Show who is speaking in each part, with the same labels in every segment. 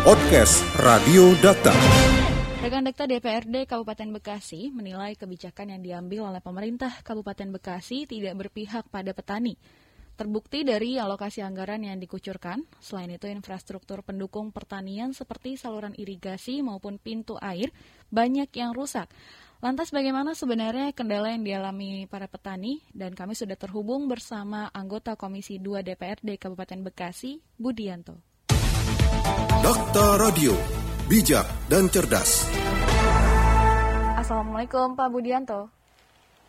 Speaker 1: Podcast Radio Data.
Speaker 2: Rekan Dekta DPRD Kabupaten Bekasi menilai kebijakan yang diambil oleh pemerintah Kabupaten Bekasi tidak berpihak pada petani. Terbukti dari alokasi anggaran yang dikucurkan, selain itu infrastruktur pendukung pertanian seperti saluran irigasi maupun pintu air banyak yang rusak. Lantas bagaimana sebenarnya kendala yang dialami para petani? Dan kami sudah terhubung bersama anggota Komisi 2 DPRD Kabupaten Bekasi, Budianto.
Speaker 1: Dokter Radio, bijak dan cerdas.
Speaker 2: Assalamualaikum Pak Budianto.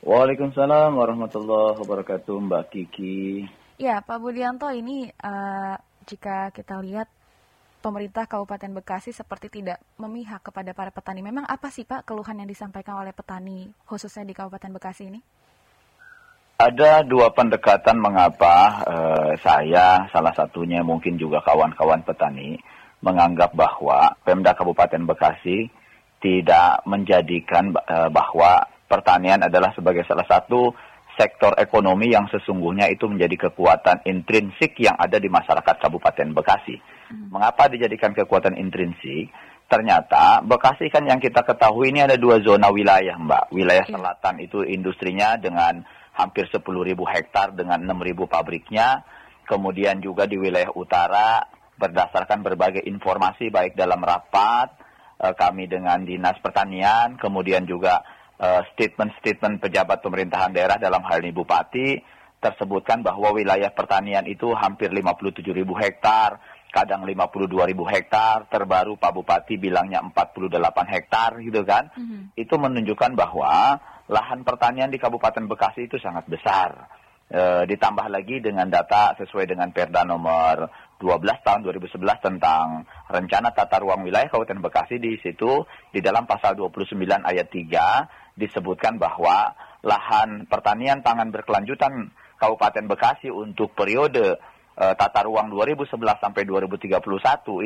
Speaker 3: Waalaikumsalam warahmatullahi wabarakatuh Mbak Kiki.
Speaker 2: Ya Pak Budianto ini uh, jika kita lihat pemerintah Kabupaten Bekasi seperti tidak memihak kepada para petani. Memang apa sih Pak keluhan yang disampaikan oleh petani khususnya di Kabupaten Bekasi ini?
Speaker 3: Ada dua pendekatan mengapa uh, saya, salah satunya mungkin juga kawan-kawan petani, menganggap bahwa Pemda Kabupaten Bekasi tidak menjadikan uh, bahwa pertanian adalah sebagai salah satu sektor ekonomi yang sesungguhnya itu menjadi kekuatan intrinsik yang ada di masyarakat Kabupaten Bekasi. Hmm. Mengapa dijadikan kekuatan intrinsik? Ternyata Bekasi kan yang kita ketahui ini ada dua zona wilayah, Mbak. Wilayah iya. selatan itu industrinya dengan hampir 10.000 hektar dengan 6.000 pabriknya. Kemudian juga di wilayah utara berdasarkan berbagai informasi baik dalam rapat eh, kami dengan Dinas Pertanian, kemudian juga eh, statement-statement pejabat pemerintahan daerah dalam hal ini Bupati tersebutkan bahwa wilayah pertanian itu hampir 57.000 hektar, kadang 52.000 hektar, terbaru Pak Bupati bilangnya 48 hektar gitu kan. Mm -hmm. Itu menunjukkan bahwa lahan pertanian di Kabupaten Bekasi itu sangat besar. E, ditambah lagi dengan data sesuai dengan Perda nomor 12 tahun 2011 tentang rencana tata ruang wilayah Kabupaten Bekasi di situ di dalam pasal 29 ayat 3 disebutkan bahwa lahan pertanian pangan berkelanjutan Kabupaten Bekasi untuk periode uh, tata ruang 2011 sampai 2031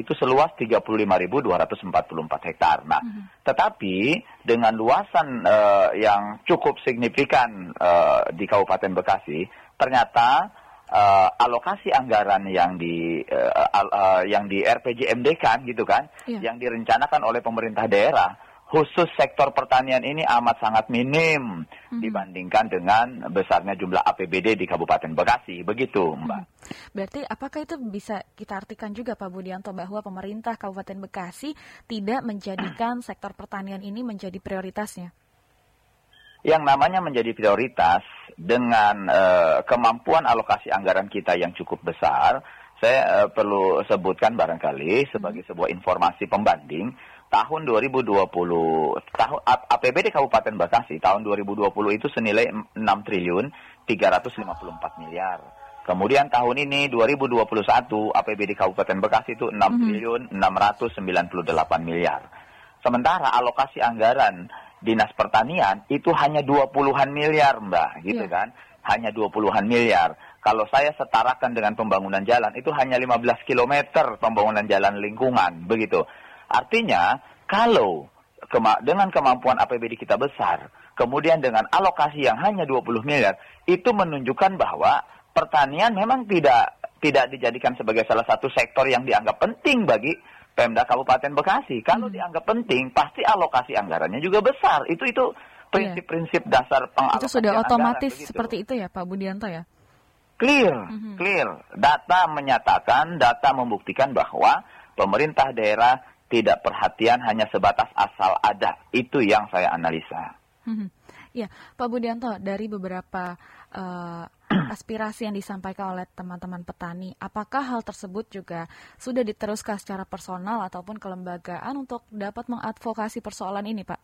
Speaker 3: itu seluas 35.244 hektar. Nah, mm -hmm. tetapi dengan luasan uh, yang cukup signifikan uh, di Kabupaten Bekasi, ternyata uh, alokasi anggaran yang di uh, uh, yang di RPJMD kan gitu kan, yeah. yang direncanakan oleh pemerintah daerah khusus sektor pertanian ini amat sangat minim hmm. dibandingkan dengan besarnya jumlah APBD di Kabupaten Bekasi. Begitu, Mbak. Hmm.
Speaker 2: Berarti apakah itu bisa kita artikan juga Pak Budianto bahwa pemerintah Kabupaten Bekasi tidak menjadikan sektor pertanian ini menjadi prioritasnya?
Speaker 3: Yang namanya menjadi prioritas dengan uh, kemampuan alokasi anggaran kita yang cukup besar, saya uh, perlu sebutkan barangkali sebagai hmm. sebuah informasi pembanding tahun 2020 tahun APBD Kabupaten Bekasi tahun 2020 itu senilai 6 triliun 354 miliar. Kemudian tahun ini 2021 APBD Kabupaten Bekasi itu 6 mm-hmm. triliun 698 miliar. Sementara alokasi anggaran Dinas Pertanian itu hanya 20-an miliar, Mbak, gitu yeah. kan? Hanya 20-an miliar. Kalau saya setarakan dengan pembangunan jalan itu hanya 15 km pembangunan jalan lingkungan, begitu. Artinya, kalau kema dengan kemampuan APBD kita besar, kemudian dengan alokasi yang hanya 20 miliar, itu menunjukkan bahwa pertanian memang tidak tidak dijadikan sebagai salah satu sektor yang dianggap penting bagi Pemda Kabupaten Bekasi. Kalau hmm. dianggap penting, pasti alokasi anggarannya juga besar. Itu itu prinsip-prinsip dasar pengalokasian
Speaker 2: Itu sudah otomatis anggaran, seperti itu ya Pak Budianto ya?
Speaker 3: Clear, hmm. clear. Data menyatakan, data membuktikan bahwa pemerintah daerah tidak perhatian hanya sebatas asal ada. Itu yang saya analisa.
Speaker 2: Hmm. Ya, Pak Budianto, dari beberapa uh, aspirasi yang disampaikan oleh teman-teman petani, apakah hal tersebut juga sudah diteruskan secara personal ataupun kelembagaan untuk dapat mengadvokasi persoalan ini, Pak?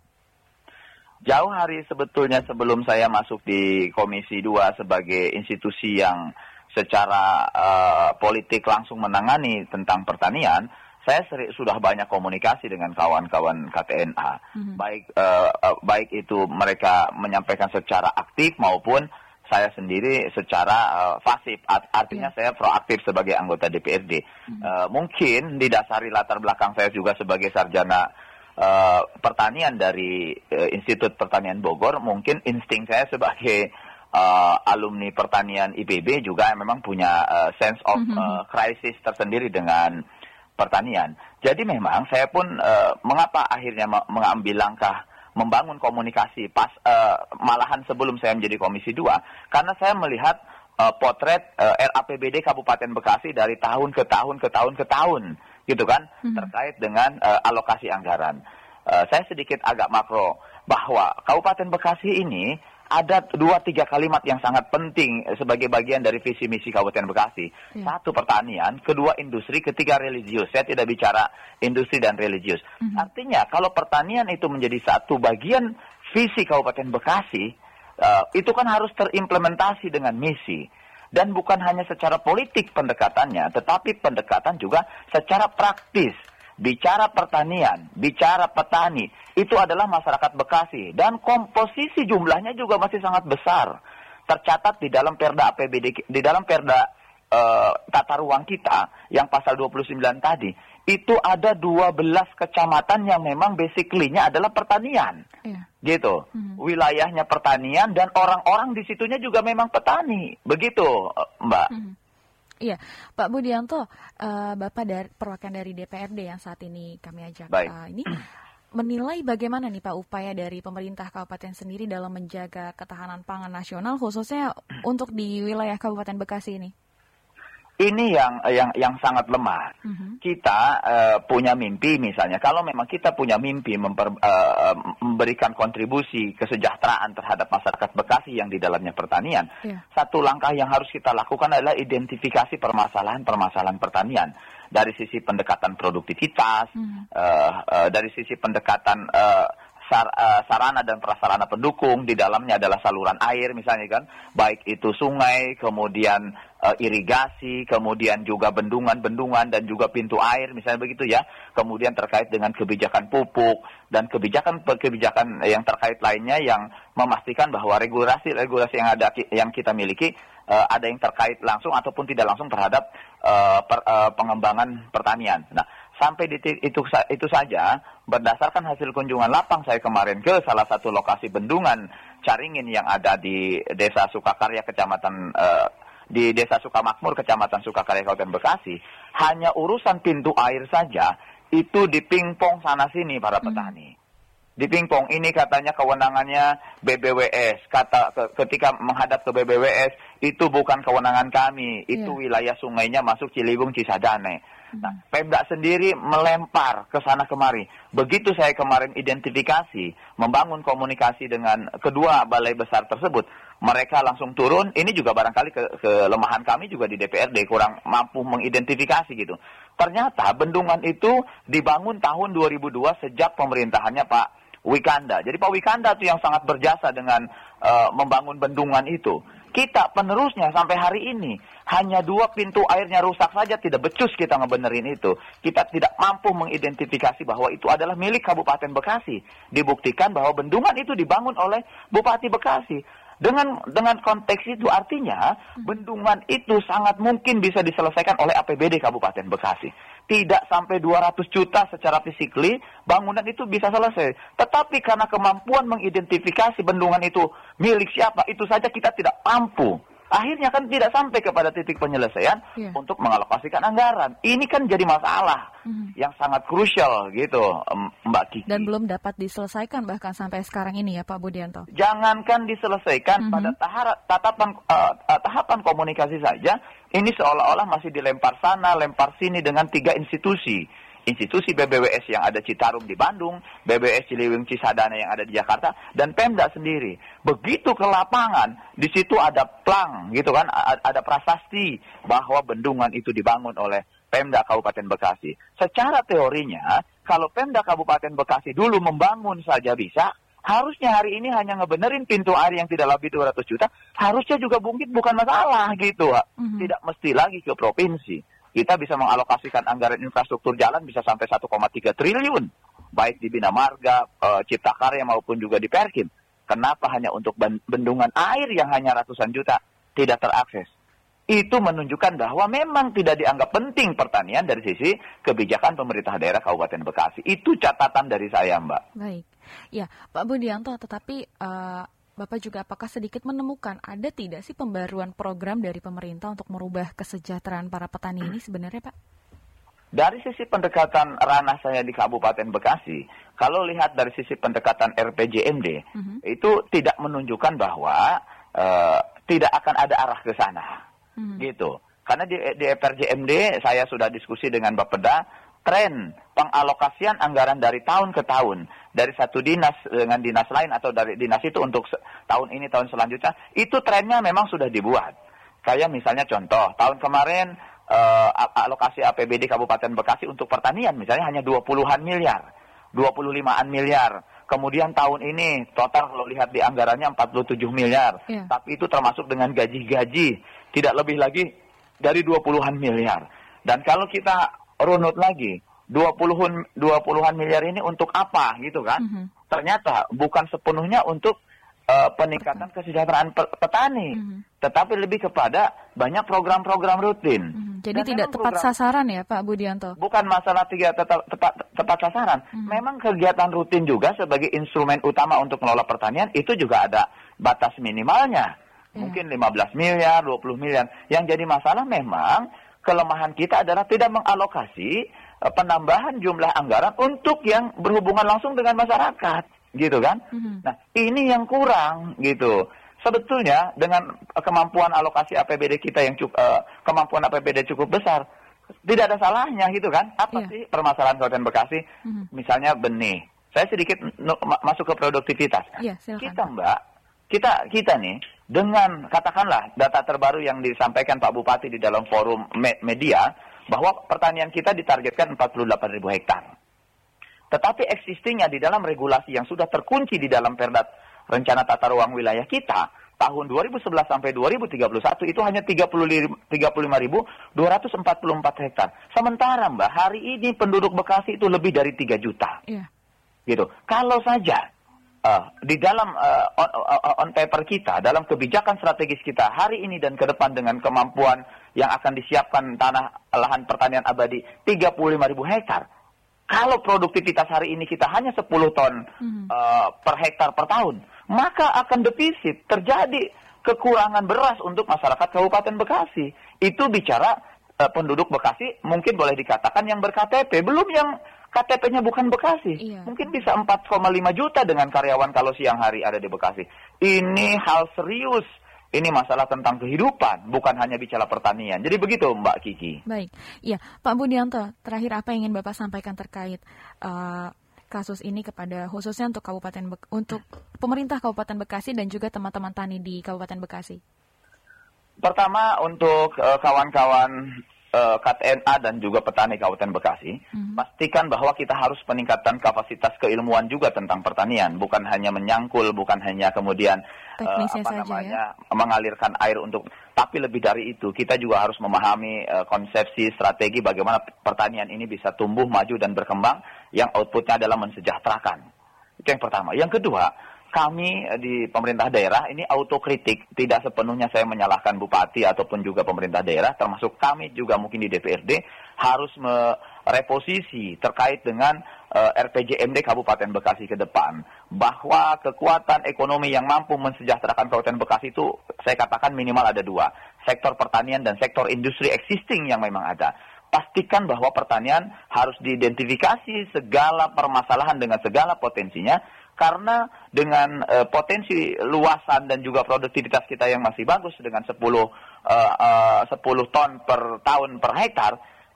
Speaker 3: Jauh hari sebetulnya sebelum saya masuk di Komisi 2 sebagai institusi yang secara uh, politik langsung menangani tentang pertanian, saya seri, sudah banyak komunikasi dengan kawan-kawan KTNA, mm-hmm. baik uh, uh, baik itu mereka menyampaikan secara aktif maupun saya sendiri secara uh, pasif, Art, artinya yeah. saya proaktif sebagai anggota DPRD. Mm-hmm. Uh, mungkin didasari latar belakang saya juga sebagai sarjana uh, pertanian dari uh, Institut Pertanian Bogor, mungkin insting saya sebagai uh, alumni pertanian IPB juga memang punya uh, sense of uh, crisis tersendiri dengan pertanian. Jadi memang saya pun uh, mengapa akhirnya mengambil langkah membangun komunikasi pas uh, malahan sebelum saya menjadi Komisi 2 karena saya melihat uh, potret uh, RAPBD Kabupaten Bekasi dari tahun ke tahun ke tahun ke tahun gitu kan hmm. terkait dengan uh, alokasi anggaran. Uh, saya sedikit agak makro bahwa Kabupaten Bekasi ini ada dua tiga kalimat yang sangat penting sebagai bagian dari visi misi Kabupaten Bekasi. Ya. Satu pertanian, kedua industri, ketiga religius. Saya tidak bicara industri dan religius. Mm -hmm. Artinya kalau pertanian itu menjadi satu bagian visi Kabupaten Bekasi, uh, itu kan harus terimplementasi dengan misi. Dan bukan hanya secara politik pendekatannya, tetapi pendekatan juga secara praktis bicara pertanian, bicara petani, itu adalah masyarakat Bekasi dan komposisi jumlahnya juga masih sangat besar. Tercatat di dalam Perda APBD di dalam Perda uh, tata ruang kita yang pasal 29 tadi, itu ada 12 kecamatan yang memang basically-nya adalah pertanian. Iya. Gitu. Hmm. Wilayahnya pertanian dan orang-orang di situnya juga memang petani. Begitu, Mbak. Hmm.
Speaker 2: Iya, Pak Budianto, uh, Bapak dari perwakilan dari DPRD yang saat ini kami ajak uh, ini menilai bagaimana nih Pak upaya dari pemerintah kabupaten sendiri dalam menjaga ketahanan pangan nasional khususnya untuk di wilayah Kabupaten Bekasi ini?
Speaker 3: Ini yang yang yang sangat lemah. Uh-huh. Kita uh, punya mimpi misalnya, kalau memang kita punya mimpi memper, uh, memberikan kontribusi kesejahteraan terhadap masyarakat Bekasi yang di dalamnya pertanian, yeah. satu langkah yang harus kita lakukan adalah identifikasi permasalahan-permasalahan pertanian dari sisi pendekatan produktivitas, uh-huh. uh, uh, dari sisi pendekatan uh, sar, uh, sarana dan prasarana pendukung di dalamnya adalah saluran air misalnya kan baik itu sungai kemudian uh, irigasi kemudian juga bendungan-bendungan dan juga pintu air misalnya begitu ya kemudian terkait dengan kebijakan pupuk dan kebijakan-kebijakan yang terkait lainnya yang memastikan bahwa regulasi-regulasi yang ada yang kita miliki uh, ada yang terkait langsung ataupun tidak langsung terhadap uh, per, uh, pengembangan pertanian. Nah, sampai di itu itu saja berdasarkan hasil kunjungan lapang saya kemarin ke salah satu lokasi bendungan Caringin yang ada di Desa Sukakarya Kecamatan uh, di Desa Sukamakmur Kecamatan Sukakarya Kabupaten Bekasi hanya urusan pintu air saja itu dipingpong sana sini para hmm. petani. Hmm. Di pingpong ini katanya kewenangannya BBWS. Kata ketika menghadap ke BBWS itu bukan kewenangan kami, itu yeah. wilayah sungainya masuk Ciliwung Cisadane. Nah, Pemda sendiri melempar ke sana kemari. Begitu saya kemarin identifikasi, membangun komunikasi dengan kedua balai besar tersebut, mereka langsung turun. Ini juga barangkali ke kelemahan kami juga di DPRD kurang mampu mengidentifikasi gitu. Ternyata bendungan itu dibangun tahun 2002 sejak pemerintahannya Pak Wikanda. Jadi Pak Wikanda itu yang sangat berjasa dengan uh, membangun bendungan itu. Kita penerusnya sampai hari ini hanya dua pintu airnya rusak saja tidak becus kita ngebenerin itu. Kita tidak mampu mengidentifikasi bahwa itu adalah milik Kabupaten Bekasi. Dibuktikan bahwa bendungan itu dibangun oleh Bupati Bekasi. Dengan dengan konteks itu artinya bendungan itu sangat mungkin bisa diselesaikan oleh APBD Kabupaten Bekasi tidak sampai 200 juta secara fisikly, bangunan itu bisa selesai. Tetapi karena kemampuan mengidentifikasi bendungan itu milik siapa, itu saja kita tidak mampu. Akhirnya kan tidak sampai kepada titik penyelesaian yeah. untuk mengalokasikan anggaran. Ini kan jadi masalah mm. yang sangat krusial gitu, Mbak Kiki.
Speaker 2: Dan belum dapat diselesaikan bahkan sampai sekarang ini ya Pak Budianto.
Speaker 3: Jangankan diselesaikan mm -hmm. pada tahap tatapan uh, tahapan komunikasi saja, ini seolah-olah masih dilempar sana, lempar sini dengan tiga institusi. Institusi BBWS yang ada Citarum di Bandung, BBWS Ciliwung Cisadane yang ada di Jakarta, dan Pemda sendiri. Begitu ke lapangan, di situ ada plang, gitu kan, ada prasasti bahwa bendungan itu dibangun oleh Pemda Kabupaten Bekasi. Secara teorinya, kalau Pemda Kabupaten Bekasi dulu membangun saja bisa, harusnya hari ini hanya ngebenerin pintu air yang tidak lebih 200 juta, harusnya juga mungkin bukan masalah gitu, Mm-hmm. Tidak mesti lagi ke provinsi. Kita bisa mengalokasikan anggaran infrastruktur jalan bisa sampai 1,3 triliun, baik di Bina Marga, e, Cipta Karya maupun juga di Perkim. Kenapa hanya untuk bendungan air yang hanya ratusan juta tidak terakses? itu menunjukkan bahwa memang tidak dianggap penting pertanian dari sisi kebijakan pemerintah daerah Kabupaten Bekasi. Itu catatan dari saya, Mbak.
Speaker 2: Baik. Ya, Pak Budianto, tetapi uh, Bapak juga apakah sedikit menemukan ada tidak sih pembaruan program dari pemerintah untuk merubah kesejahteraan para petani ini sebenarnya, Pak?
Speaker 3: Dari sisi pendekatan ranah saya di Kabupaten Bekasi, kalau lihat dari sisi pendekatan RPJMD, mm-hmm. itu tidak menunjukkan bahwa uh, tidak akan ada arah ke sana, mm-hmm. gitu. Karena di, di RPJMD saya sudah diskusi dengan Bapeda, tren pengalokasian anggaran dari tahun ke tahun dari satu dinas dengan dinas lain atau dari dinas itu untuk tahun ini tahun selanjutnya itu trennya memang sudah dibuat. Kayak misalnya contoh tahun kemarin uh, alokasi APBD Kabupaten Bekasi untuk pertanian misalnya hanya 20-an miliar, 25-an miliar. Kemudian tahun ini total kalau lihat di anggarannya 47 miliar. Yeah. Tapi itu termasuk dengan gaji-gaji, tidak lebih lagi dari 20-an miliar. Dan kalau kita runut lagi, 20-an 20-an miliar ini untuk apa gitu kan? Mm -hmm. Ternyata bukan sepenuhnya untuk uh, peningkatan kesejahteraan petani, mm -hmm. tetapi lebih kepada banyak program-program rutin. Mm -hmm.
Speaker 2: Jadi Dan tidak tepat program, sasaran ya Pak Budianto?
Speaker 3: Bukan masalah tiga tepat, tepat, tepat sasaran. Mm -hmm. Memang kegiatan rutin juga sebagai instrumen utama untuk mengelola pertanian itu juga ada batas minimalnya. Yeah. Mungkin 15 miliar, 20 miliar. Yang jadi masalah memang kelemahan kita adalah tidak mengalokasi uh, penambahan jumlah anggaran untuk yang berhubungan langsung dengan masyarakat gitu kan? Mm-hmm. Nah, ini yang kurang gitu. Sebetulnya dengan kemampuan alokasi APBD kita yang cukup, uh, kemampuan APBD cukup besar, tidak ada salahnya gitu kan? Apa yeah. sih permasalahan Kabupaten Bekasi? Mm-hmm. Misalnya benih. Saya sedikit masuk ke produktivitas.
Speaker 2: Yeah,
Speaker 3: kita Mbak, kita kita nih dengan katakanlah data terbaru yang disampaikan Pak Bupati di dalam forum media bahwa pertanian kita ditargetkan 48 ribu hektar. Tetapi existingnya di dalam regulasi yang sudah terkunci di dalam Perdat Rencana Tata Ruang Wilayah kita tahun 2011 sampai 2031 itu hanya 35.244 hektar. Sementara Mbak, hari ini penduduk Bekasi itu lebih dari 3 juta. Yeah. Gitu. Kalau saja uh, di dalam uh, on, uh, on paper kita, dalam kebijakan strategis kita hari ini dan ke depan dengan kemampuan yang akan disiapkan tanah lahan pertanian abadi 35.000 hektar, kalau produktivitas hari ini kita hanya 10 ton hmm. uh, per hektar per tahun, maka akan defisit terjadi kekurangan beras untuk masyarakat Kabupaten Bekasi. Itu bicara uh, penduduk Bekasi mungkin boleh dikatakan yang berKTP, belum yang KTP-nya bukan Bekasi. Iya. Mungkin bisa 4,5 juta dengan karyawan kalau siang hari ada di Bekasi. Ini hal serius ini masalah tentang kehidupan, bukan hanya bicara pertanian. Jadi begitu Mbak Kiki.
Speaker 2: Baik, iya Pak Budianto, terakhir apa yang ingin Bapak sampaikan terkait uh, kasus ini kepada khususnya untuk Kabupaten Be untuk pemerintah Kabupaten Bekasi dan juga teman-teman tani di Kabupaten Bekasi?
Speaker 3: Pertama untuk uh, kawan-kawan uh, eh, KTNA dan juga petani Kabupaten Bekasi, mm-hmm. pastikan bahwa kita harus peningkatan kapasitas keilmuan juga tentang pertanian, bukan hanya menyangkul, bukan hanya kemudian uh, apa namanya ya? mengalirkan air untuk, tapi lebih dari itu kita juga harus memahami uh, konsepsi strategi bagaimana pertanian ini bisa tumbuh maju dan berkembang, yang outputnya adalah mensejahterakan. Itu yang pertama. Yang kedua, kami di pemerintah daerah ini autokritik, tidak sepenuhnya saya menyalahkan bupati ataupun juga pemerintah daerah, termasuk kami juga mungkin di DPRD harus mereposisi terkait dengan uh, eh, RPJMD Kabupaten Bekasi ke depan, bahwa kekuatan ekonomi yang mampu mensejahterakan Kabupaten Bekasi itu saya katakan minimal ada dua, sektor pertanian dan sektor industri existing yang memang ada. Pastikan bahwa pertanian harus diidentifikasi segala permasalahan dengan segala potensinya karena dengan uh, potensi luasan dan juga produktivitas kita yang masih bagus dengan 10 uh, uh, 10 ton per tahun per hektar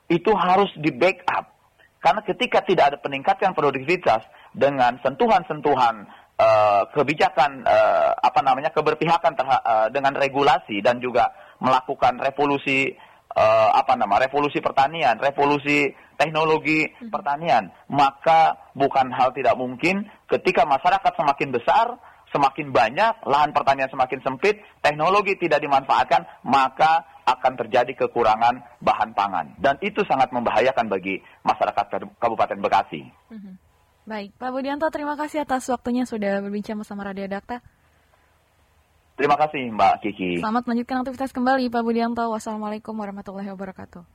Speaker 3: itu harus di backup. Karena ketika tidak ada peningkatan produktivitas dengan sentuhan-sentuhan uh, kebijakan uh, apa namanya keberpihakan uh, dengan regulasi dan juga melakukan revolusi uh, apa nama revolusi pertanian, revolusi teknologi hmm. pertanian, maka bukan hal tidak mungkin ketika masyarakat semakin besar, semakin banyak, lahan pertanian semakin sempit, teknologi tidak dimanfaatkan, maka akan terjadi kekurangan bahan pangan. Dan itu sangat membahayakan bagi masyarakat Kabupaten Bekasi. Hmm.
Speaker 2: Baik, Pak Budianto, terima kasih atas waktunya sudah berbincang bersama Radio Dakta.
Speaker 3: Terima kasih Mbak Kiki.
Speaker 2: Selamat melanjutkan aktivitas kembali Pak Budianto. Wassalamualaikum warahmatullahi wabarakatuh.